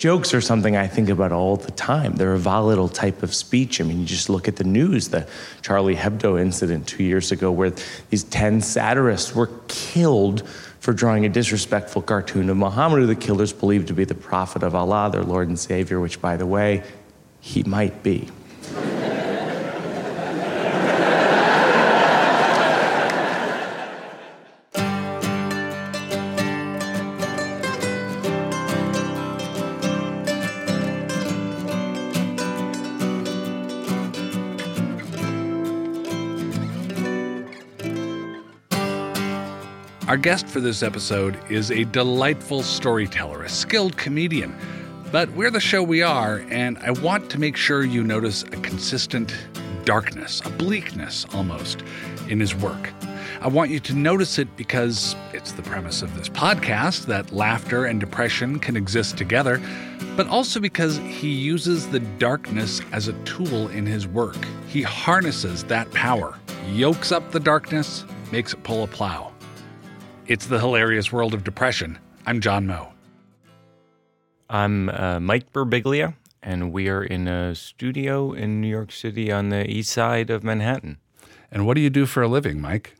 Jokes are something I think about all the time. They're a volatile type of speech. I mean, you just look at the news, the Charlie Hebdo incident two years ago, where these 10 satirists were killed for drawing a disrespectful cartoon of Muhammad, who the killers believed to be the prophet of Allah, their Lord and Savior, which, by the way, he might be. Guest for this episode is a delightful storyteller, a skilled comedian. But we're the show we are, and I want to make sure you notice a consistent darkness, a bleakness almost, in his work. I want you to notice it because it's the premise of this podcast that laughter and depression can exist together, but also because he uses the darkness as a tool in his work. He harnesses that power, yokes up the darkness, makes it pull a plow. It's the hilarious world of depression. I'm John Moe. I'm uh, Mike Birbiglia, and we are in a studio in New York City on the east side of Manhattan. And what do you do for a living, Mike?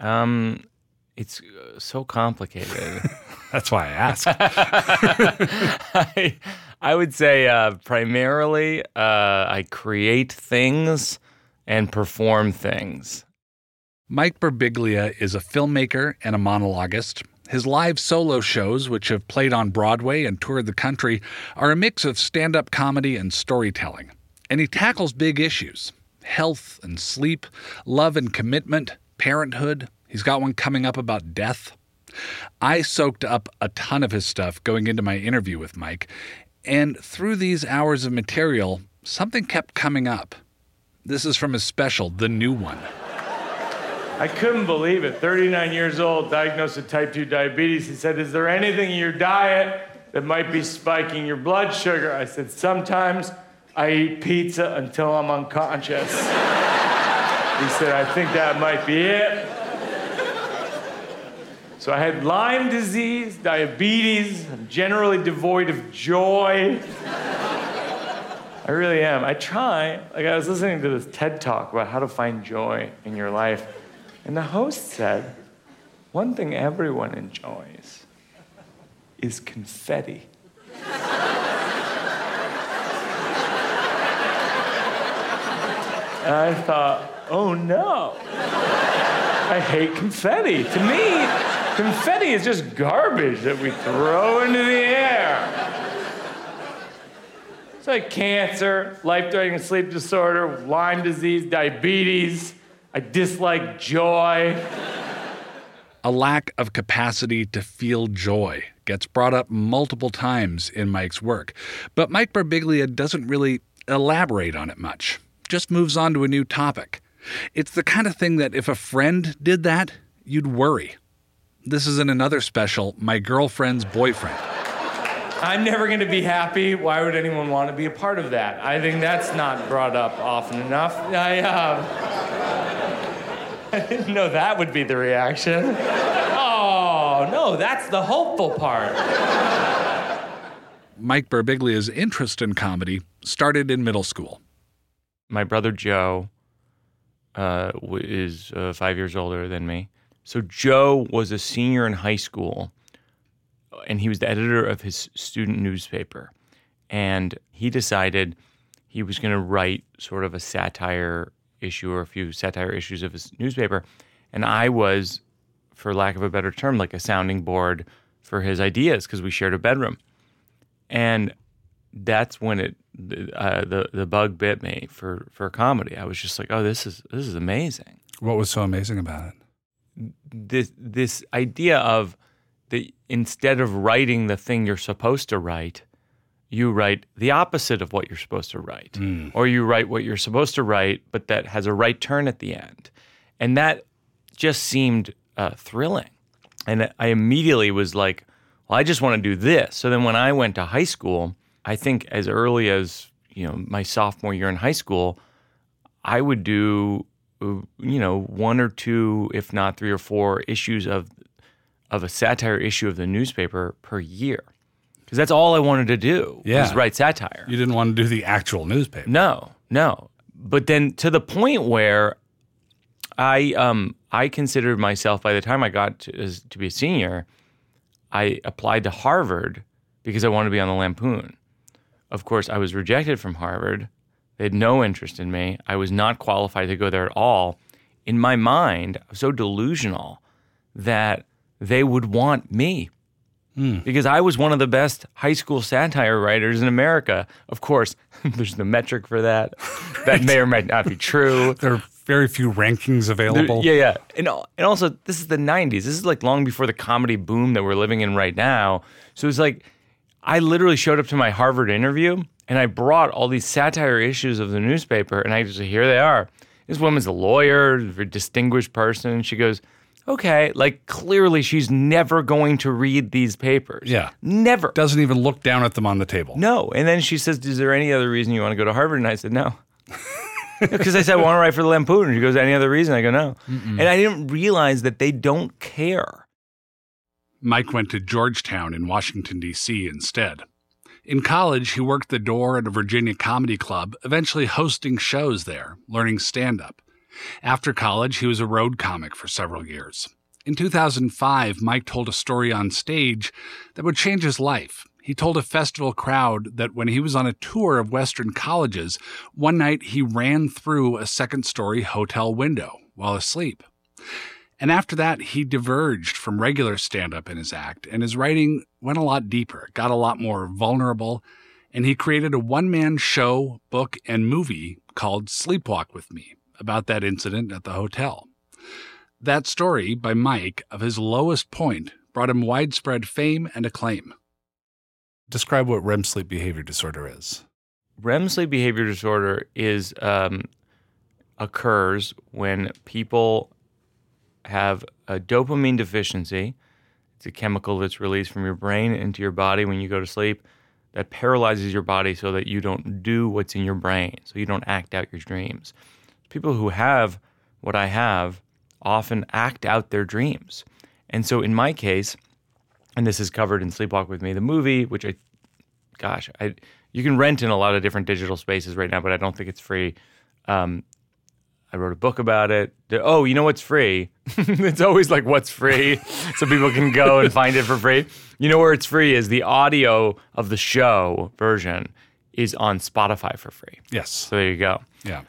Um, it's uh, so complicated. That's why I asked. I, I would say uh, primarily uh, I create things and perform things. Mike Birbiglia is a filmmaker and a monologuist. His live solo shows, which have played on Broadway and toured the country, are a mix of stand up comedy and storytelling. And he tackles big issues health and sleep, love and commitment, parenthood. He's got one coming up about death. I soaked up a ton of his stuff going into my interview with Mike, and through these hours of material, something kept coming up. This is from his special, The New One. I couldn't believe it. 39 years old, diagnosed with type 2 diabetes. He said, Is there anything in your diet that might be spiking your blood sugar? I said, Sometimes I eat pizza until I'm unconscious. he said, I think that might be it. So I had Lyme disease, diabetes, I'm generally devoid of joy. I really am. I try. Like I was listening to this TED talk about how to find joy in your life. And the host said, one thing everyone enjoys is confetti. and I thought, oh no. I hate confetti. To me, confetti is just garbage that we throw into the air. It's like cancer, life threatening sleep disorder, Lyme disease, diabetes I dislike joy. A lack of capacity to feel joy gets brought up multiple times in Mike's work, but Mike Birbiglia doesn't really elaborate on it much, just moves on to a new topic. It's the kind of thing that if a friend did that, you'd worry. This is in another special, My Girlfriend's Boyfriend. I'm never going to be happy. Why would anyone want to be a part of that? I think that's not brought up often enough. I, uh, I didn't know that would be the reaction. Oh, no, that's the hopeful part. Mike Birbiglia's interest in comedy started in middle school. My brother Joe uh, is uh, five years older than me. So Joe was a senior in high school, and he was the editor of his student newspaper. And he decided he was going to write sort of a satire issue or a few satire issues of his newspaper. And I was, for lack of a better term, like a sounding board for his ideas because we shared a bedroom. And that's when it uh, the the bug bit me for for comedy. I was just like, oh, this is this is amazing. What was so amazing about it? This this idea of that instead of writing the thing you're supposed to write, you write the opposite of what you're supposed to write, mm. or you write what you're supposed to write, but that has a right turn at the end. And that just seemed uh, thrilling. And I immediately was like, well, I just want to do this. So then when I went to high school, I think as early as, you know, my sophomore year in high school, I would do, uh, you know, one or two, if not three or four issues of of a satire issue of the newspaper per year because that's all I wanted to do Yeah. was write satire. You didn't want to do the actual newspaper. No, no. But then to the point where I um I considered myself by the time I got to, as, to be a senior, I applied to Harvard because I wanted to be on the Lampoon. Of course, I was rejected from Harvard. They had no interest in me. I was not qualified to go there at all. In my mind, I was so delusional that they would want me Hmm. because I was one of the best high school satire writers in America. Of course, there's no metric for that. That may or might not be true. There are very few rankings available. Yeah, yeah. And, and also, this is the 90s. This is like long before the comedy boom that we're living in right now. So it's like, I literally showed up to my Harvard interview and I brought all these satire issues of the newspaper and I just, here they are. This woman's a lawyer, a very distinguished person. She goes, okay, like clearly she's never going to read these papers. Yeah. Never. Doesn't even look down at them on the table. No. And then she says, Is there any other reason you want to go to Harvard? And I said, No. Because I said, I want to write for the Lampoon. And she goes, Any other reason? I go, No. And I didn't realize that they don't care. Mike went to Georgetown in Washington, D.C. instead. In college, he worked the door at a Virginia comedy club, eventually hosting shows there, learning stand up. After college, he was a road comic for several years. In 2005, Mike told a story on stage that would change his life. He told a festival crowd that when he was on a tour of Western colleges, one night he ran through a second story hotel window while asleep. And after that, he diverged from regular stand up in his act, and his writing went a lot deeper, got a lot more vulnerable, and he created a one man show, book, and movie called Sleepwalk with Me about that incident at the hotel. That story by Mike of his lowest point brought him widespread fame and acclaim. Describe what REM sleep behavior disorder is. REM sleep behavior disorder is um, occurs when people have a dopamine deficiency. It's a chemical that's released from your brain into your body when you go to sleep that paralyzes your body so that you don't do what's in your brain, so you don't act out your dreams. People who have what I have often act out their dreams. And so in my case, and this is covered in Sleepwalk with Me, the movie, which I gosh, I you can rent in a lot of different digital spaces right now, but I don't think it's free. Um, I wrote a book about it. Oh, you know what's free? it's always like what's free, so people can go and find it for free. You know where it's free is the audio of the show version is on Spotify for free. Yes. So there you go. Yeah.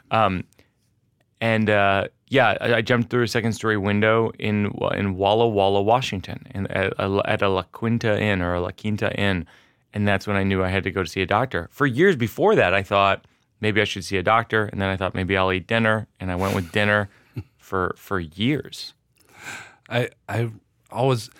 And uh, yeah, I, I jumped through a second story window in in Walla Walla, Washington, in, at, a, at a La Quinta Inn or a La Quinta Inn, and that's when I knew I had to go to see a doctor. For years before that, I thought maybe I should see a doctor, and then I thought maybe I'll eat dinner, and I went with dinner for for years. I I always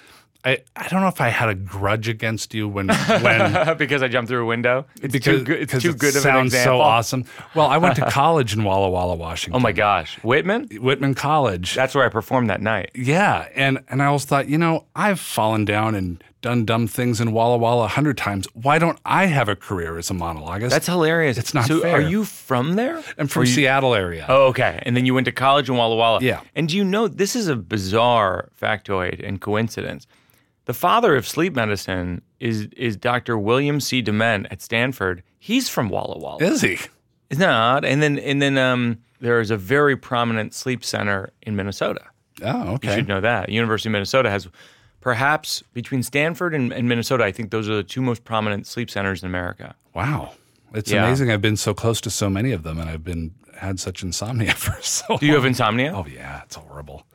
I, I don't know if I had a grudge against you when when because I jumped through a window. It's because too good. It's too it good of an sounds example. so awesome. Well, I went to college in Walla Walla, Washington. Oh my gosh, Whitman. Whitman College. That's where I performed that night. Yeah, and and I always thought, you know, I've fallen down and done dumb things in Walla Walla a hundred times. Why don't I have a career as a monologuist? That's hilarious. It's not so fair. Are you from there? I'm from you- Seattle area. Oh, okay. And then you went to college in Walla Walla. Yeah. And do you know this is a bizarre factoid and coincidence? The father of sleep medicine is is Dr. William C. Dement at Stanford. He's from Walla Walla. Is he? That odd? And then and then um, there is a very prominent sleep center in Minnesota. Oh, okay. You should know that. University of Minnesota has perhaps between Stanford and, and Minnesota, I think those are the two most prominent sleep centers in America. Wow, it's Yeah. amazing. I've been so close to so many of them, and I've been had such insomnia for so. Do you have insomnia? Oh yeah, it's horrible.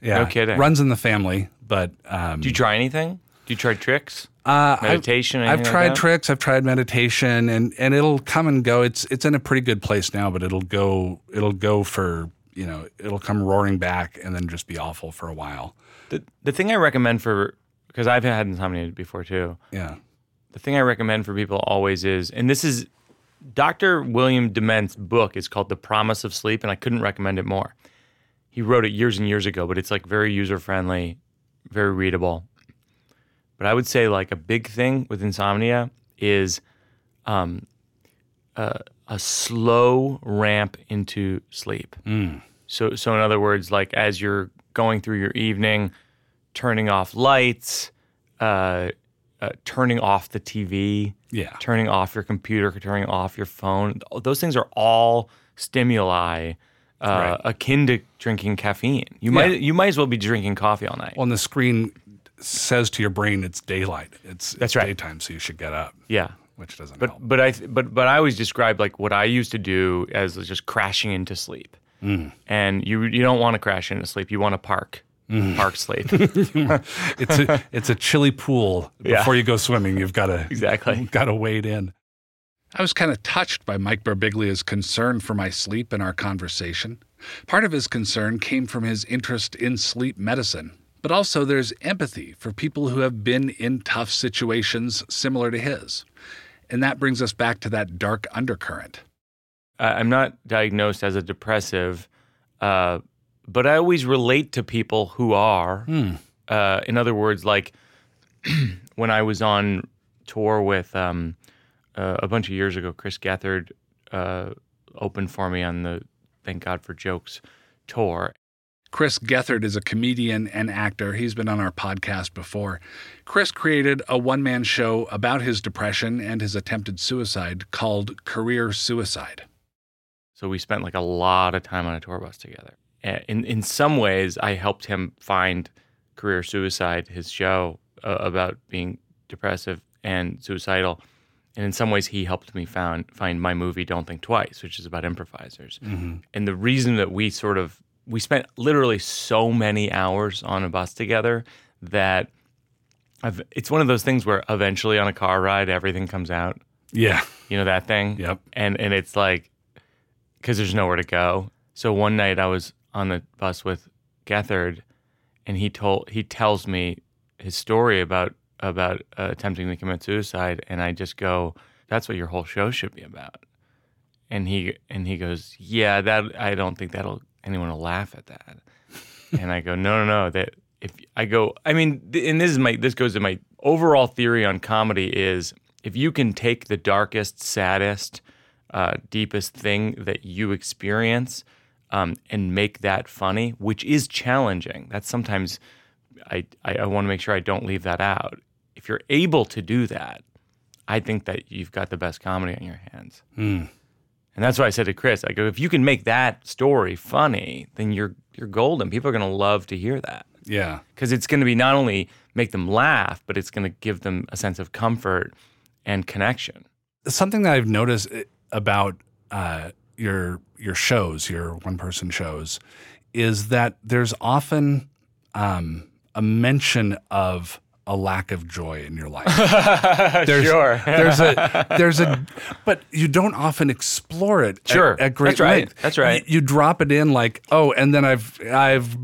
Yeah, No kidding. Runs in the family, but um, Do you try anything? Do you try tricks? Uh, I've- Meditation, I've, like tried tricks. I've tried meditation, and and it'll come and go. It's it's in a pretty good place now, but it'll go it'll go for you know it'll come roaring back and then just be awful for a while. The, the thing I recommend for, because I've had insomnia before too, Yeah. the thing I recommend for people always is, and this is Dr. William Dement's book is called The Promise of Sleep, and I couldn't recommend it more. He wrote it years and years ago, but it's like very user friendly, very readable. But I would say like a big thing with insomnia is um, a, a slow ramp into sleep. So, so in other words, like as you're going through your evening, turning off lights, uh, uh, turning off the TV, Yeah. turning off your computer, turning off your phone. Those things are all stimuli uh, Right. akin to drinking caffeine. You Yeah. might you might as well be drinking coffee all night. Well, and the screen says to your brain it's daylight. It's, That's it's right. daytime, so you should get up, yeah. which doesn't But help. but I but but I always describe like what I used to do as just crashing into sleep. Mm. And you you don't want to crash into sleep. You want to park. Mm. Park sleep. It's a it's a chilly pool. Yeah. Before you go swimming, you've got to exactly. got to wade in. I was kind of touched by Mike Birbiglia's concern for my sleep in our conversation. Part of his concern came from his interest in sleep medicine, but also there's empathy for people who have been in tough situations similar to his. And that brings us back to that dark undercurrent. I'm not diagnosed as a depressive, uh, but I always relate to people who are. Uh, in other words, like when I was on tour with um, uh, a bunch of years ago, Chris Gethard uh, opened for me on the Thank God for Jokes tour. Chris Gethard is a comedian and actor. He's been on our podcast before. Chris created a one man show about his depression and his attempted suicide called Career Suicide. So we spent like a lot of time on a tour bus together. In in some ways, I helped him find Career Suicide, his show uh, about being depressive and suicidal. And in some ways, he helped me found, find my movie Don't Think Twice, which is about improvisers. Mm-hmm. And the reason that we sort of we spent literally so many hours on a bus together that I've, it's one of those things where eventually on a car ride everything comes out. Yeah. You know that thing? Yep. And and it's like because there's nowhere to go. So one night I was on the bus with Gethard, and he told he tells me his story about about uh, attempting to commit suicide, and I just go, "That's what your whole show should be about." And he and he goes, "Yeah, that I don't think that'll anyone will laugh at that." and I go, "No, no, no. That if I go, I mean, and this is my this goes to my overall theory on comedy is if you can take the darkest, saddest, uh, deepest thing that you experience um, and make that funny, which is challenging. That's sometimes I, I, I want to make sure I don't leave that out. If you're able to do that, I think that you've got the best comedy on your hands. And that's why I said to Chris, I go, if you can make that story funny, then you're you're golden. People are going to love to hear that Yeah. because it's going to be not only make them laugh, but it's going to give them a sense of comfort and connection. Something that I've noticed eh, about uh, your your shows, your one person shows, is that there's often um, a mention of a lack of joy in your life. There's, Sure. there's a there's a, but you don't often explore it. at- Sure. at, great That's right. length. That's right. You, you drop it in like, oh, and then I've I've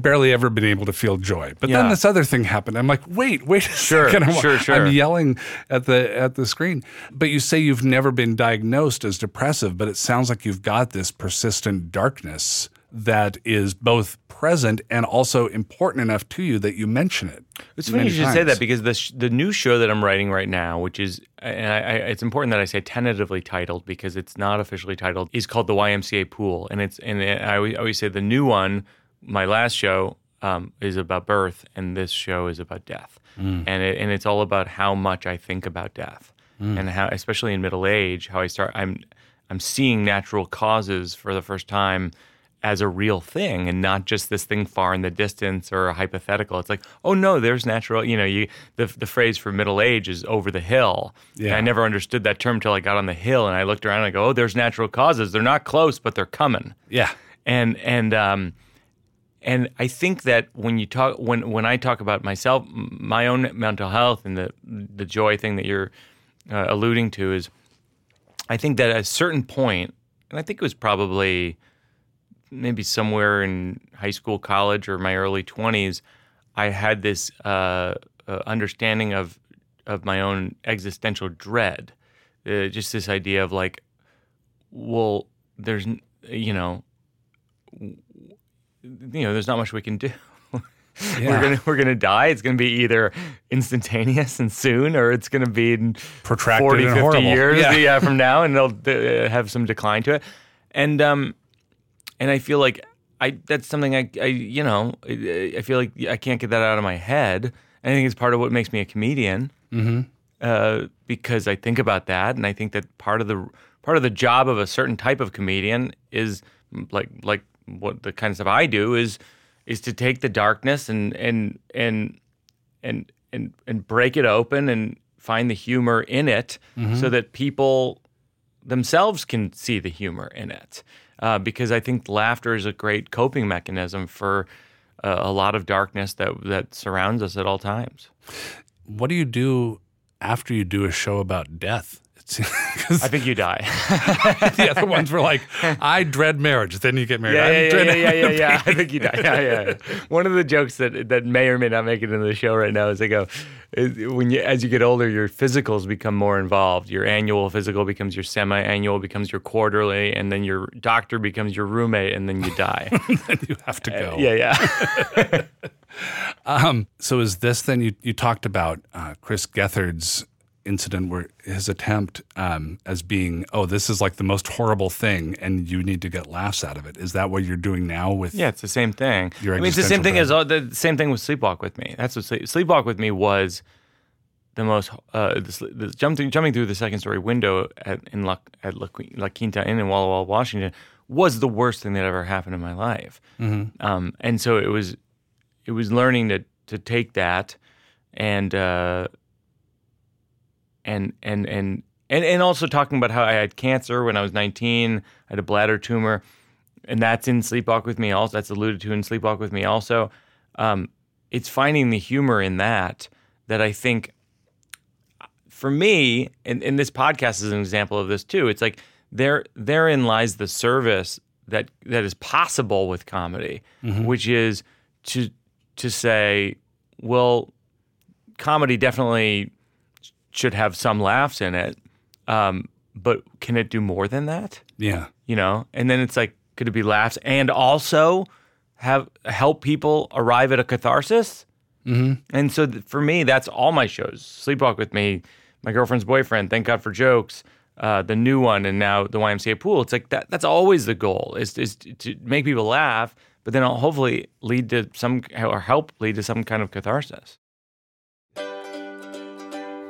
barely ever been able to feel joy. But then this other thing happened. I'm like, wait, wait a Sure, second. I'm, sure, sure. I'm yelling at the at the screen. But you say you've never been diagnosed as depressive, but it sounds like you've got this persistent darkness that is both present and also important enough to you that you mention it. It's funny you should say that because the sh- the new show that I'm writing right now, which is and I, I, it's important that I say tentatively titled because it's not officially titled, is called the YMCA Pool, and it's and I always, I always say the new one, my last show, um, is about birth, and this show is about death, and it, and it's all about how much I think about death, and how especially in middle age, how I start I'm I'm seeing natural causes for the first time as a real thing and not just this thing far in the distance or a hypothetical. It's like, oh no, there's natural. You know, you the the phrase for middle age is over the hill. And Yeah. I never understood that term till I got on the hill and I looked around and I go, oh, there's natural causes. They're not close, but they're coming. Yeah. And and um, and I think that when you talk when when I talk about myself, my own mental health and the the joy thing that you're uh, alluding to is, I think that at a certain point, and I think it was probably maybe somewhere in high school, college, or my early twenties, I had this uh, uh, understanding of of my own existential dread, uh, just this idea of like, well, there's you know, you know, there's not much we can do. Yeah. We're gonna we're gonna die. It's gonna be either instantaneous and soon, or it's gonna be in Protracted 40, and 50 horrible. years Yeah. yeah. from now, and they'll uh, have some decline to it. And um, and I feel like I that's something I, I you know I, I feel like I can't get that out of my head. I think it's part of what makes me a comedian. Uh, because I think about that, and I think that part of the part of the job of a certain type of comedian is like like what the kind of stuff I do is is to take the darkness and and and and and and break it open and find the humor in it, so that people themselves can see the humor in it. Uh, because I think laughter is a great coping mechanism for uh, a lot of darkness that that surrounds us at all times. What do you do after you do a show about death? I think you die. the other ones were like, I dread marriage. Then you get married. Yeah, I yeah, yeah, yeah, yeah, yeah, yeah. I think you die. Yeah, yeah. One of the jokes that that may or may not make it into the show right now is they go, when you as you get older, your physicals become more involved. Your annual physical becomes your semi-annual, becomes your quarterly, and then your doctor becomes your roommate, and then you die. then you have to go. yeah, yeah. Um, so is this then you, you talked about uh, Chris Gethard's incident where his attempt um, as being, oh, this is like the most horrible thing and you need to get laughs out of it. Is that what you're doing now with Yeah, it's the same thing. I mean, it's the same thing as all, the same thing with Sleepwalk with Me. That's what Sleep, Sleepwalk with Me was. The most uh, the, the jumping jumping through the second story window at in La, at La, La Quinta Inn in Walla Walla, Washington, was the worst thing that ever happened in my life. Um, and so it was it was learning to to take that and uh, and and and and and also talking about how I had cancer when I was 19. I had a bladder tumor, and that's in Sleepwalk with Me. Also, that's alluded to in Sleepwalk with Me. Also, um, it's finding the humor in that that I think for me, and, and this podcast is an example of this too. It's like there therein lies the service that that is possible with comedy, which is to to say, well, comedy definitely should have some laughs in it, um, but can it do more than that? Yeah. You know, and then it's like, could it be laughs and also have help people arrive at a catharsis? Mm-hmm. And so th- for me, that's all my shows. Sleepwalk with me, my girlfriend's boyfriend. Thank God for jokes. Uh, the new one, and now the YMCA pool. It's like that. That's always the goal: is is to make people laugh, but then I'll hopefully lead to some or help lead to some kind of catharsis.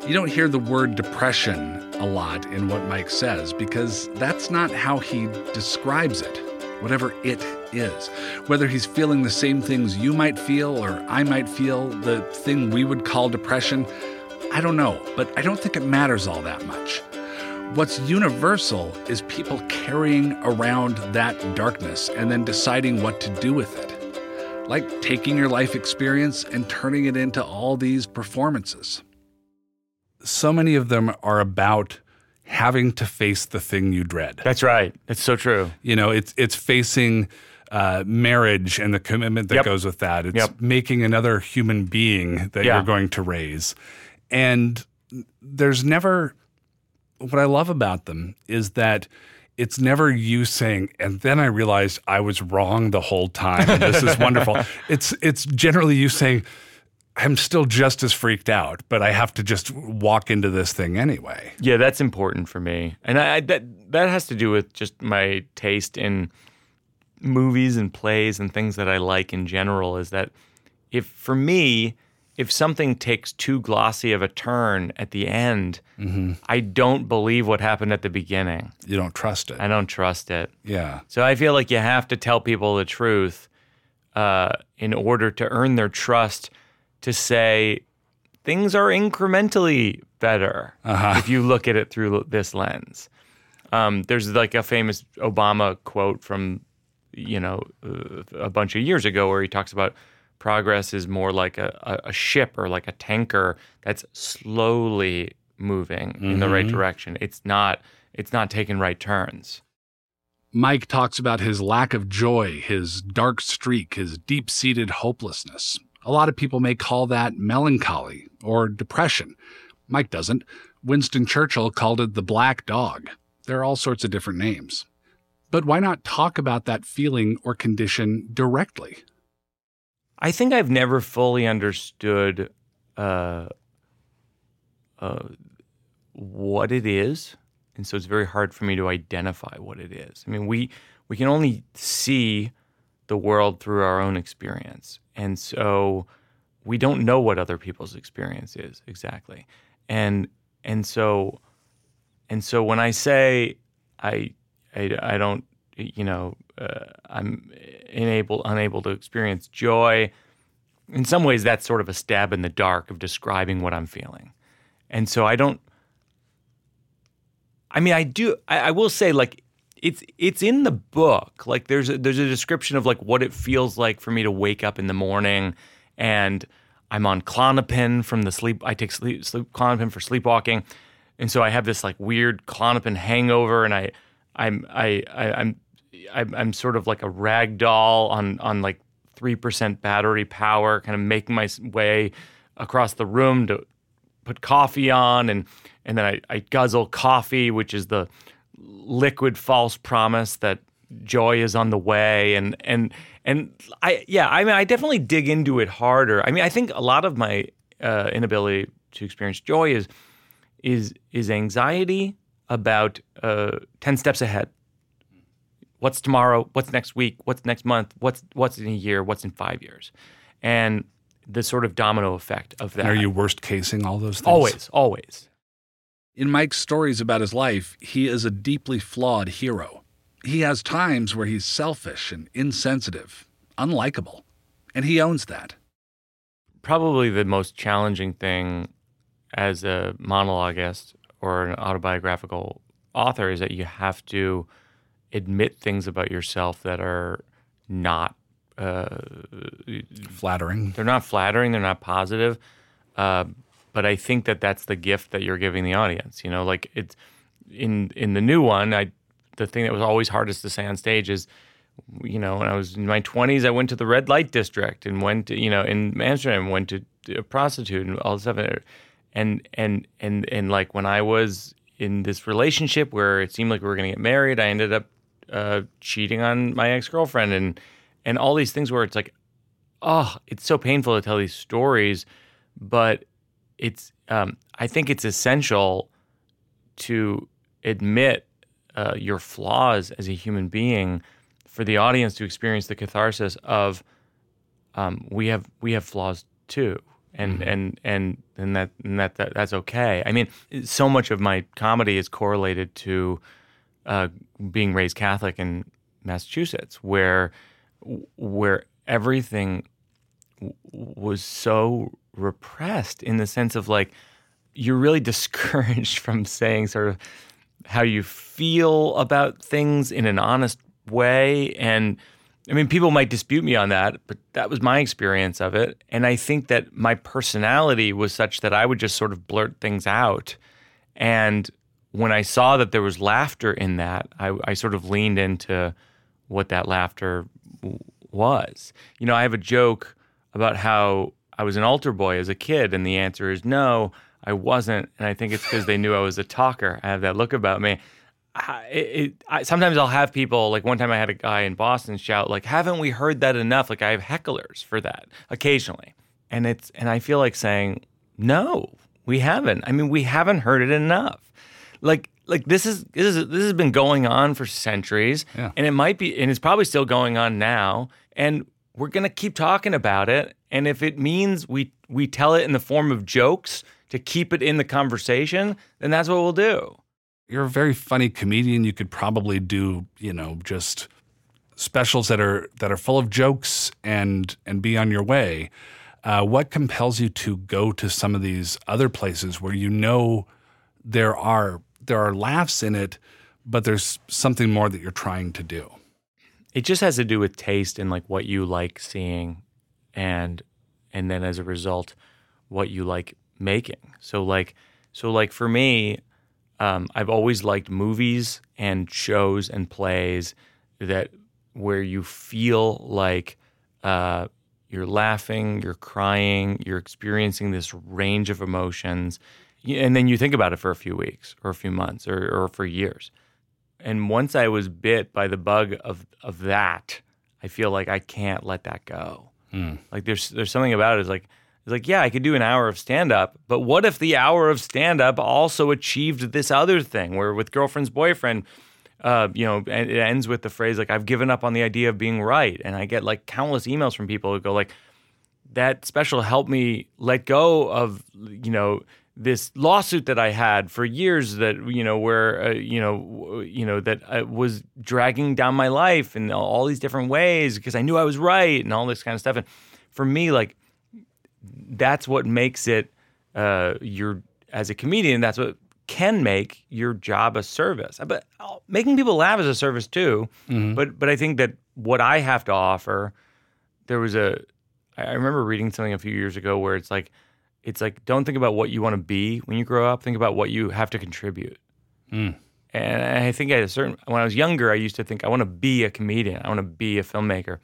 You don't hear the word depression a lot in what Mike says because that's not how he describes it, whatever it is. Whether he's feeling the same things you might feel or I might feel, the thing we would call depression, I don't know, but I don't think it matters all that much. What's universal is people carrying around that darkness and then deciding what to do with it. Like taking your life experience and turning it into all these performances so many of them are about having to face the thing you dread. That's right. It's so true. You know, it's it's facing uh, marriage and the commitment that Yep. goes with that. It's Yep. making another human being that Yeah. you're going to raise. And there's never what I love about them is that it's never you saying, and then I realized I was wrong the whole time. And this is wonderful. It's it's generally you saying, I'm still just as freaked out, but I have to just walk into this thing anyway. Yeah, that's important for me, and I, I that that has to do with just my taste in movies and plays and things that I like in general. Is that if for me, if something takes too glossy of a turn at the end, I don't believe what happened at the beginning. You don't trust it. I don't trust it. yeah. So I feel like you have to tell people the truth uh, in order to earn their trust to say things are incrementally better if you look at it through this lens. Um, there's like a famous Obama quote from, you know, uh, a bunch of years ago where he talks about progress is more like a, a, a ship or like a tanker that's slowly moving in the right direction. It's not. It's not taking right turns. Mike talks about his lack of joy, his dark streak, his deep seated hopelessness. A lot of people may call that melancholy or depression. Mike doesn't. Winston Churchill called it the black dog. There are all sorts of different names. But why not talk about that feeling or condition directly? I think I've never fully understood uh, uh, what it is, and so it's very hard for me to identify what it is. I mean, we we can only see the world through our own experience, and so we don't know what other people's experience is exactly, and and so and so when I say I I, I don't you know uh, I'm unable unable to experience joy. In some ways, that's sort of a stab in the dark of describing what I'm feeling, and so I don't. I mean, I do. I, I will say, like, it's it's in the book. Like, there's a, there's a description of like what it feels like for me to wake up in the morning, and I'm on Klonopin from the sleep. I take sleep, sleep Klonopin for sleepwalking, and so I have this like weird Klonopin hangover, and I I'm I, I I'm I'm, I'm sort of like a rag doll on on like three percent battery power, kind of making my way across the room to put coffee on, and and then I, I guzzle coffee, which is the liquid false promise that joy is on the way, and and and I yeah, I mean I definitely dig into it harder. I mean I think a lot of my uh, inability to experience joy is is is anxiety about uh, ten steps ahead what's tomorrow, what's next week, what's next month, what's what's in a year, what's in five years, and the sort of domino effect of that. And are you worst casing all those things? Always, always. In Mike's stories about his life, he is a deeply flawed hero. He has times where he's selfish and insensitive, unlikable, and he owns that. Probably the most challenging thing as a monologuist or an autobiographical author is that you have to admit things about yourself that are not uh, flattering. They're not flattering. They're not positive. Uh, but I think that that's the gift that you're giving the audience. You know, like it's in in the new one. I the thing that was always hardest to say on stage is, you know, when I was in my 20s, I went to the red light district and went to, you know, in Amsterdam, went to a prostitute and all this stuff. And and and and like when I was in this relationship where it seemed like we were going to get married, I ended up uh, cheating on my ex girlfriend and and all these things where it's like, oh, it's so painful to tell these stories, but it's um, I think it's essential to admit uh, your flaws as a human being for the audience to experience the catharsis of um, we have we have flaws too and mm-hmm. and and and that and that, that that's okay. I mean, so much of my comedy is correlated to uh, being raised Catholic in Massachusetts, where where everything w- was so repressed in the sense of like you're really discouraged from saying sort of how you feel about things in an honest way. And I mean people might dispute me on that but that was my experience of it. And I think that my personality was such that I would just sort of blurt things out. And when I saw that there was laughter in that, I, I sort of leaned into what that laughter was. You know, I have a joke about how I was an altar boy as a kid, and the answer is no, I wasn't. And I think it's because they knew I was a talker. I have that look about me. I, it, I, sometimes I'll have people like one time I had a guy in Boston shout like, "Haven't we heard that enough?" Like I have hecklers for that occasionally, and it's and I feel like saying, "No, we haven't. I mean, we haven't heard it enough." like like this is this is this has been going on for centuries yeah. and it might be and it's probably still going on now and we're going to keep talking about it and if it means we we tell it in the form of jokes to keep it in the conversation then that's what we'll do. You're a very funny comedian. You could probably do you know just specials that are that are full of jokes and and be on your way. Uh, what compels you to go to some of these other places where you know there are there are laughs in it, but there's something more that you're trying to do. It just has to do with taste and like what you like seeing and and then as a result what you like making. So like so like for me um, I've always liked movies and shows and plays that where you feel like uh, you're laughing, you're crying, you're experiencing this range of emotions and then you think about it for a few weeks or a few months or, or for years. And once I was bit by the bug of of that, I feel like I can't let that go. Mm. Like there's there's something about it. It's like it's like yeah, I could do an hour of stand up, but what if the hour of stand up also achieved this other thing? Where with girlfriend's boyfriend, uh, you know, it ends with the phrase like I've given up on the idea of being right, and I get like countless emails from people who go like, that special helped me let go of you know this lawsuit that I had for years that you know where uh, you know you know that I was dragging down my life in all these different ways because I knew I was right and all this kind of stuff. And for me like that's what makes it uh, your as a comedian that's what can make your job a service. But uh, making people laugh is a service too. But but I think that what I have to offer there was a I remember reading something a few years ago where it's like it's like don't think about what you want to be when you grow up. Think about what you have to contribute. Hmm. And i think at a certain when i was younger i used to think i want to be a comedian. I want to be a filmmaker.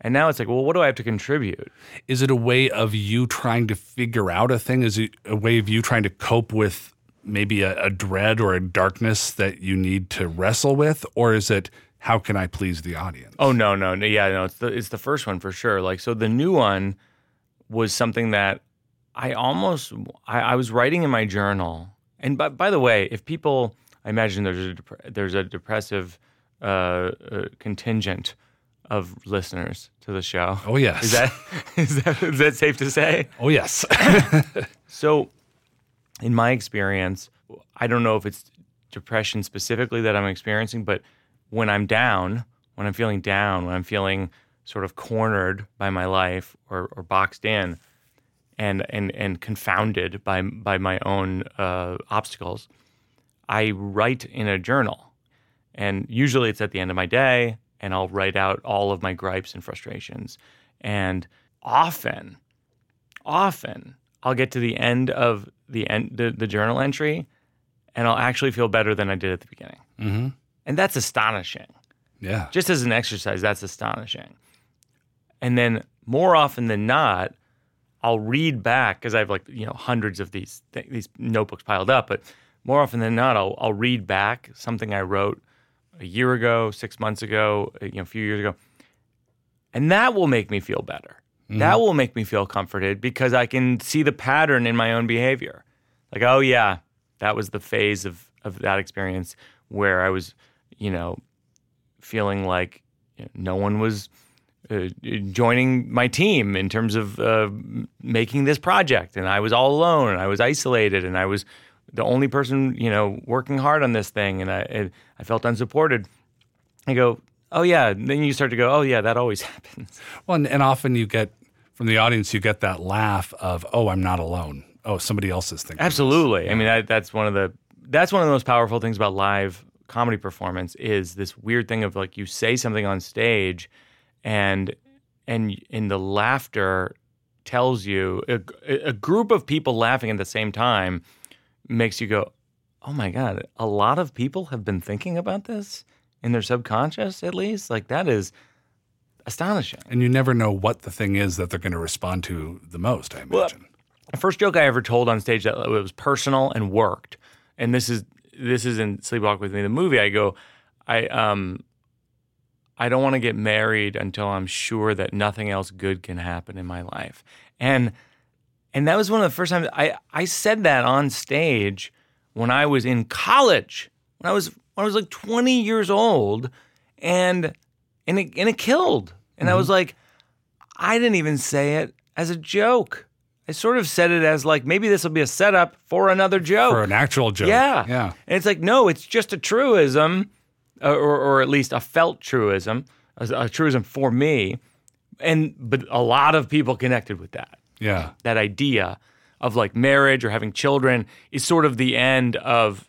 And now it's like well what do i have to contribute? Is it a way of you trying to figure out a thing? Is it a way of you trying to cope with maybe a, a dread or a darkness that you need to wrestle with? Or is it how can I please the audience? oh no no no yeah no it's the it's the first one for sure. Like so the new one was something that i almost i, I was writing in my journal and by, by the way if people i imagine there's a dep- there's a depressive uh, uh, contingent of listeners to the show Oh, yes. Is that is that is that safe to say? oh, yes. So, in my experience, I don't know if it's depression specifically that I'm experiencing, but when I'm down, when I'm feeling down, when I'm feeling sort of cornered by my life or, or boxed in, and and and confounded by by my own uh, obstacles, I write in a journal, and usually it's at the end of my day, and I'll write out all of my gripes and frustrations, and often often I'll get to the end of the end the, the journal entry and I'll actually feel better than I did at the beginning. hmm And that's astonishing. Yeah. Just as an exercise, that's astonishing. And then more often than not, I'll read back because I have like you know hundreds of these th- these notebooks piled up. But more often than not, I'll I'll read back something I wrote a year ago, six months ago, uh, you know, a few years ago, and that will make me feel better. Mm-hmm. That will make me feel comforted because I can see the pattern in my own behavior. Like, oh yeah, that was the phase of of that experience where I was, you know, feeling like you know, no one was uh, joining my team in terms of uh, making this project, and I was all alone, and I was isolated, and I was the only person, you know, working hard on this thing, and I I felt unsupported. I go, oh yeah. And then you start to go, oh yeah, that always happens. Well, and, and often you get from the audience, you get that laugh of, oh, I'm not alone. Oh, somebody else is thinking. this." Absolutely. I mean, that, that's one of the that's one of the most powerful things about live comedy performance is this weird thing of like you say something on stage, and and and the laughter tells you a, a group of people laughing at the same time makes you go, oh my god, a lot of people have been thinking about this in their subconscious at least. Like that is astonishing. And you never know what the thing is that they're going to respond to the most, I imagine. the first joke I ever told on stage that it was personal and worked. And this is this is in Sleepwalk with Me, the movie. I go, I um, I don't want to get married until I'm sure that nothing else good can happen in my life. And and that was one of the first times I I said that on stage when I was in college. When I was when I was like 20 years old, and and it and it killed. And I was mm-hmm. like, I didn't even say it as a joke. I sort of said it as like maybe this will be a setup for another joke. For an actual joke. Yeah. Yeah. And it's like, no, it's just a truism, Uh, or, or at least a felt truism, a, a truism for me. And, but a lot of people connected with that. Yeah. That idea of like marriage or having children is sort of the end of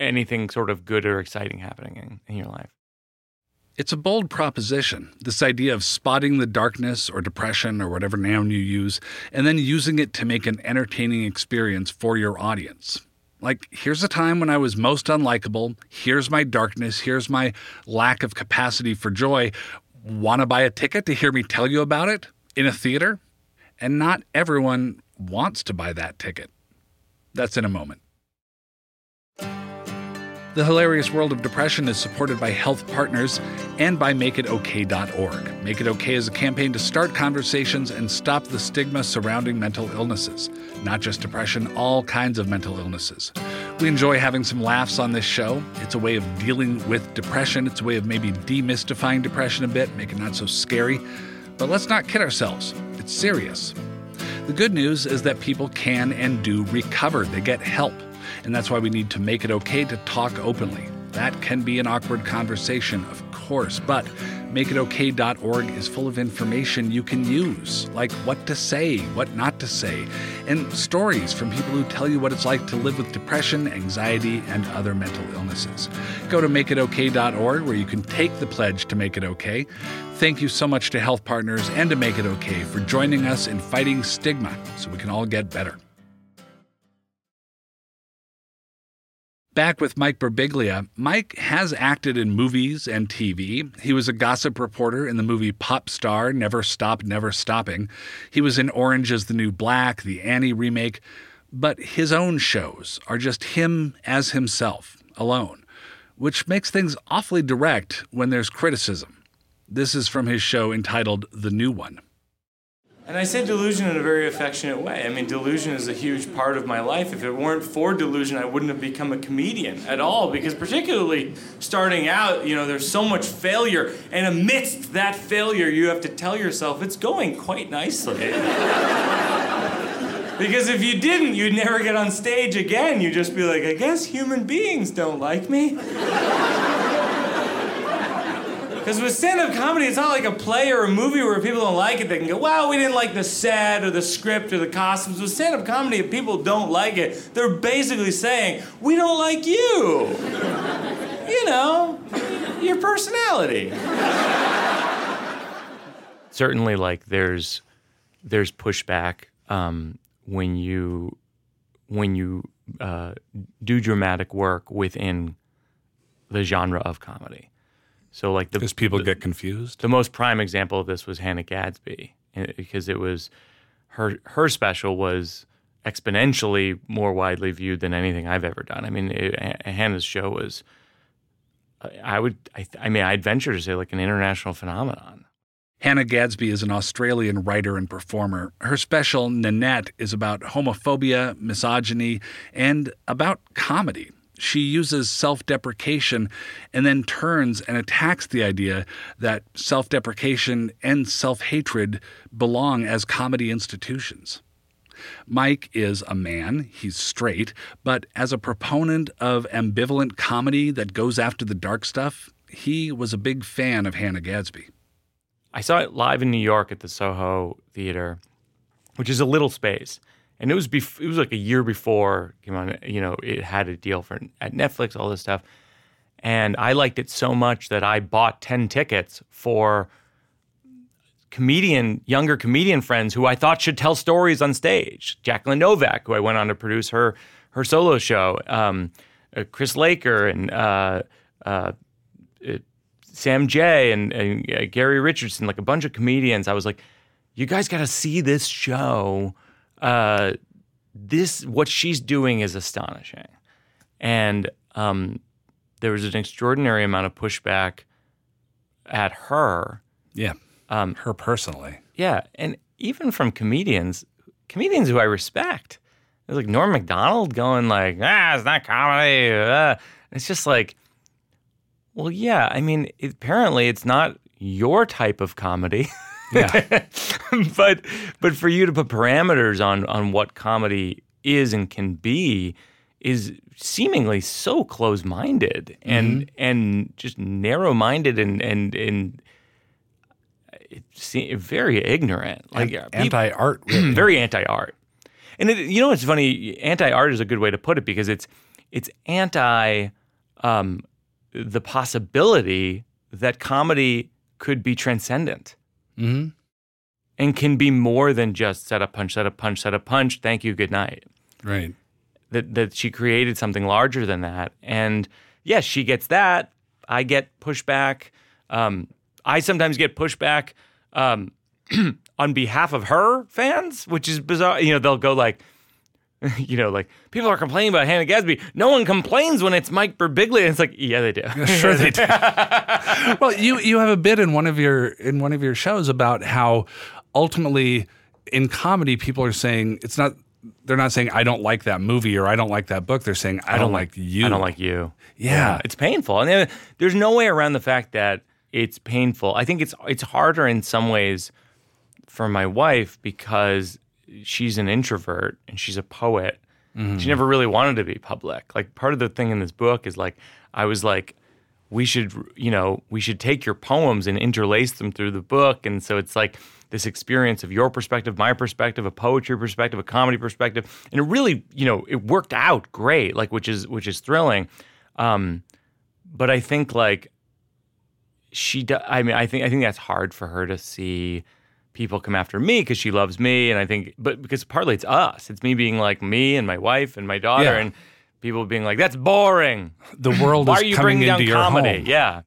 anything sort of good or exciting happening in, in your life. It's a bold proposition, this idea of spotting the darkness or depression or whatever noun you use, and then using it to make an entertaining experience for your audience. Like, here's a time when I was most unlikable. Here's my darkness. Here's my lack of capacity for joy. Want to buy a ticket to hear me tell you about it in a theater? And not everyone wants to buy that ticket. That's in a moment. The Hilarious World of Depression is supported by Health Partners and by MakeItOK.org. Make It OK is a campaign to start conversations and stop the stigma surrounding mental illnesses. Not just depression, all kinds of mental illnesses. We enjoy having some laughs on this show. It's a way of dealing with depression, it's a way of maybe demystifying depression a bit, make it not so scary. But let's not kid ourselves, it's serious. The good news is that people can and do recover, they get help. And that's why we need to make it okay to talk openly. That can be an awkward conversation, of course, but makeitok.org is full of information you can use, like what to say, what not to say, and stories from people who tell you what it's like to live with depression, anxiety, and other mental illnesses. Go to makeitok.org where you can take the pledge to make it okay. Thank you so much to Health Partners and to Make It Okay for joining us in fighting stigma so we can all get better. Back with Mike Birbiglia, Mike has acted in movies and TV. He was a gossip reporter in the movie Pop Star, Never Stop, Never Stopping. He was in Orange is the New Black, the Annie remake. But his own shows are just him as himself, alone, which makes things awfully direct when there's criticism. This is from his show entitled The New One. And I say delusion in a very affectionate way. I mean, delusion is a huge part of my life. If it weren't for delusion, I wouldn't have become a comedian at all. Because, particularly starting out, you know, there's so much failure. And amidst that failure, you have to tell yourself it's going quite nicely. because if you didn't, you'd never get on stage again. You'd just be like, I guess human beings don't like me. Because with stand up comedy, it's not like a play or a movie where people don't like it. They can go, wow, we didn't like the set or the script or the costumes. With stand up comedy, if people don't like it, they're basically saying, we don't like you. you know, your personality. Certainly, like there's there's pushback um, when you when you uh, do dramatic work within the genre of comedy. So like the Because people the, get confused. the most prime example of this was Hannah Gadsby eh, because it was her her special was exponentially more widely viewed than anything I've ever done. I mean, it, Hannah's show was I would I, I mean I'd venture to say like an international phenomenon. Hannah Gadsby is an Australian writer and performer. Her special, Nanette, is about homophobia, misogyny, and about comedy she uses self deprecation and then turns and attacks the idea that self deprecation and self hatred belong as comedy institutions. Mike is a man, he's straight, but as a proponent of ambivalent comedy that goes after the dark stuff, he was a big fan of Hannah Gadsby. I saw it live in New York at the Soho Theater, which is a little space and it was bef- it was like a year before came on. You know, it had a deal for at Netflix, all this stuff, and I liked it so much that I bought ten tickets for comedian younger comedian friends who I thought should tell stories on stage. Jacqueline Novak, who I went on to produce her her solo show, um, uh, Chris Laker, and uh, uh, Sam Jay, and, and uh, Gary Richardson, like a bunch of comedians. I was like, you guys got to see this show uh, this what she's doing is astonishing, and um, there was an extraordinary amount of pushback at her. Yeah, um, her personally. Yeah, and even from comedians, comedians who I respect. There's like Norm Macdonald going like, ah, it's not comedy. Uh. It's just like, well, yeah. I mean, apparently it's not your type of comedy. Yeah. but but for you to put parameters on on what comedy is and can be is seemingly so close-minded and mm-hmm. and just narrow-minded and and and very ignorant, like anti-art, really. very anti-art. And it, you know what's funny? Anti-art is a good way to put it because it's it's anti um, the possibility that comedy could be transcendent mm-hmm. and can be more than just set up punch, set up punch, set up punch. Thank you, good night. Right. That that she created something larger than that, and yes, she gets that. I get pushback. Um, I sometimes get pushback um, on behalf of her fans, which is bizarre. You know, they'll go like, you know, like people are complaining about Hannah Gadsby. No one complains when it's Mike Birbiglia. It's like, yeah, they do. sure they do. well, you you have a bit in one of your in one of your shows about how ultimately in comedy people are saying it's not they're not saying I don't like that movie or I don't like that book. They're saying I, I don't, don't, like you. I don't like you. Yeah, yeah it's painful. And there's no way around the fact that it's painful. I think it's it's harder in some ways for my wife because she's an introvert and she's a poet. She never really wanted to be public. Like part of the thing in this book is like I was like we should you know we should take your poems and interlace them through the book and so it's like this experience of your perspective my perspective a poetry perspective a comedy perspective and it really you know it worked out great like which is which is thrilling um but i think like she do, i mean i think i think that's hard for her to see people come after me because she loves me and i think but because partly it's us it's me being like me and my wife and my daughter Yeah. and people being like that's boring The world why is are you coming bringing down into your comedy home. yeah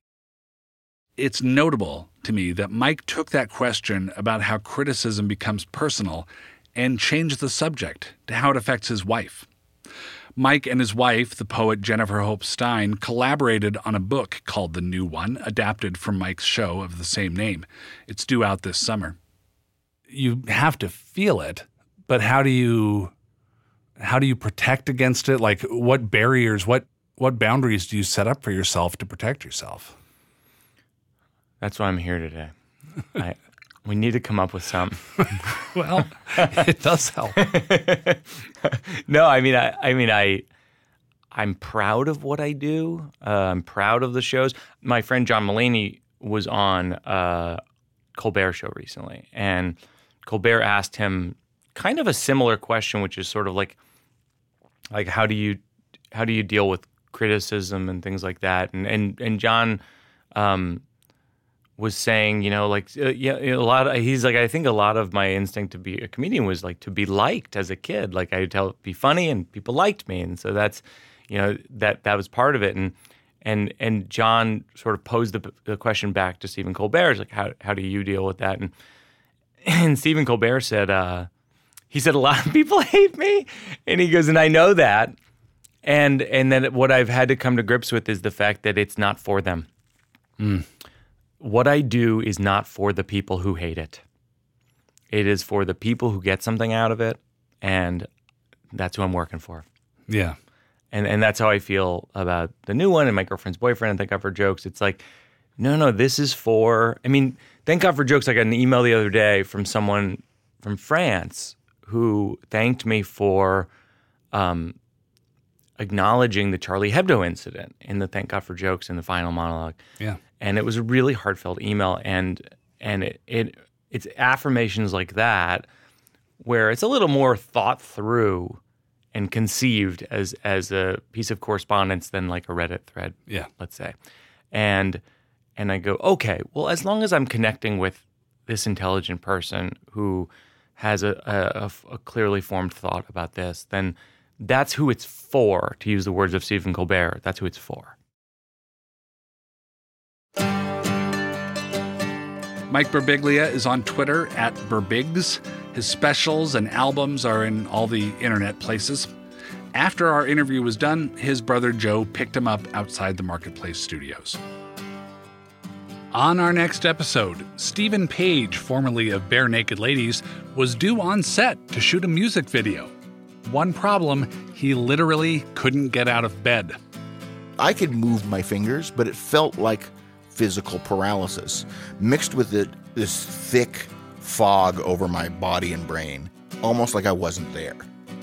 It's notable to me that Mike took that question about how criticism becomes personal and changed the subject to how it affects his wife. Mike and his wife, the poet Jennifer Hope Stein, collaborated on a book called The New One, adapted from Mike's show of the same name. It's due out this summer. You have to feel it, but how do you how do you protect against it? Like what barriers, what what boundaries do you set up for yourself to protect yourself? That's why I'm here today. I, we need to come up with some. Well, it does help. no, I mean, I, I mean, I, I'm proud of what I do. Uh, I'm proud of the shows. My friend John Mulaney was on uh, Colbert show recently, and Colbert asked him kind of a similar question, which is sort of like, like how do you, how do you deal with criticism and things like that? And and and John. Um, was saying, you know, like uh, yeah, a lot. Of, he's like, I think a lot of my instinct to be a comedian was like to be liked as a kid. Like I would tell, be funny, and people liked me, and so that's, you know, that that was part of it. And and and John sort of posed the, the question back to Stephen Colbert, like, how how do you deal with that? And and Stephen Colbert said, uh, he said a lot of people hate me, and he goes, and I know that, and and then what I've had to come to grips with is the fact that it's not for them what I do is not for the people who hate it. It is for the people who get something out of it, and that's who I'm working for. Yeah. And and that's how I feel about the new one and my girlfriend's boyfriend and Thank God for Jokes. It's like, no, no, this is for. I mean, Thank God for Jokes. I got an email the other day from someone from France who thanked me for um, acknowledging the Charlie Hebdo incident in the Thank God for Jokes in the final monologue Yeah. and it was a really heartfelt email and and it, it it's affirmations like that where it's a little more thought through and conceived as as a piece of correspondence than like a Reddit thread Yeah. let's say and and I go okay well as long as I'm connecting with this intelligent person who has a clearly formed thought about this then that's who it's for to use the words of Stephen Colbert that's who it's for Mike Birbiglia is on Twitter at Birbigs. His specials and albums are in all the internet places. After our interview was done, his brother Joe picked him up outside the Marketplace studios. On our next episode, Steven Page, formerly of Barenaked Ladies, was due on set to shoot a music video. One problem, he literally couldn't get out of bed. I could move my fingers, but it felt like physical paralysis, mixed with it, this thick fog over my body and brain, almost like I wasn't there.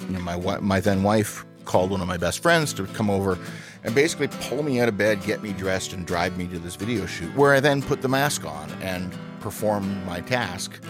You know, my my then wife called one of my best friends to come over and basically pull me out of bed, get me dressed, and drive me to this video shoot, where I then put the mask on and perform my task.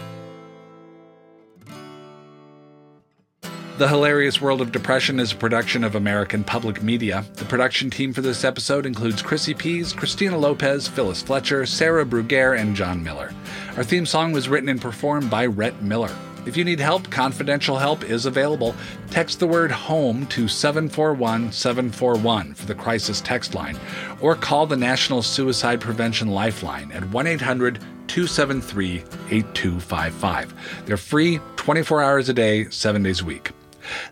The Hilarious World of Depression is a production of American Public Media. The production team for this episode includes Chrissy Pease, Christina Lopez, Phyllis Fletcher, Sarah Bruguer, and John Miller. Our theme song was written and performed by Rhett Miller. If you need help, confidential help is available. Text the word HOME to 741 741 for the crisis text line, or call the National Suicide Prevention Lifeline at 1 800 273 8255. They're free 24 hours a day, 7 days a week.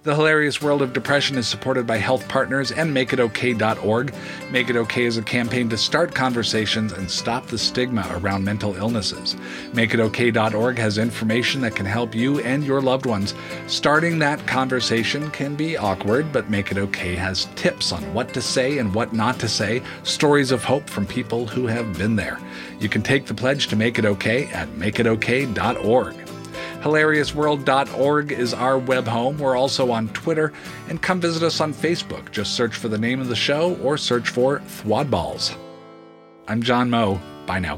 The Hilarious World of Depression is supported by Health Partners and MakeItOK.org. Make It OK is a campaign to start conversations and stop the stigma around mental illnesses. MakeItOK.org has information that can help you and your loved ones. Starting that conversation can be awkward, but Make It OK has tips on what to say and what not to say, stories of hope from people who have been there. You can take the pledge to Make It OK at MakeItOK.org. HilariousWorld.org is our web home. We're also on Twitter. And come visit us on Facebook. Just search for the name of the show or search for Thwadballs. I'm John Moe. Bye now.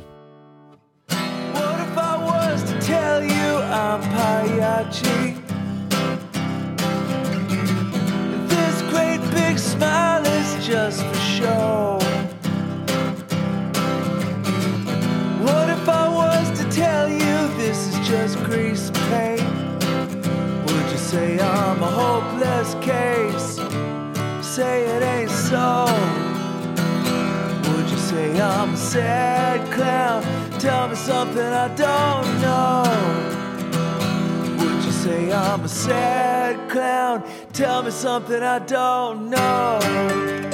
What if I was to tell you I'm Pagliacci? This great big smile is just for show. Just grease paint? Would you say I'm a hopeless case? Say it ain't so. Would you say I'm a sad clown? Tell me something I don't know. Would you say I'm a sad clown? Tell me something I don't know.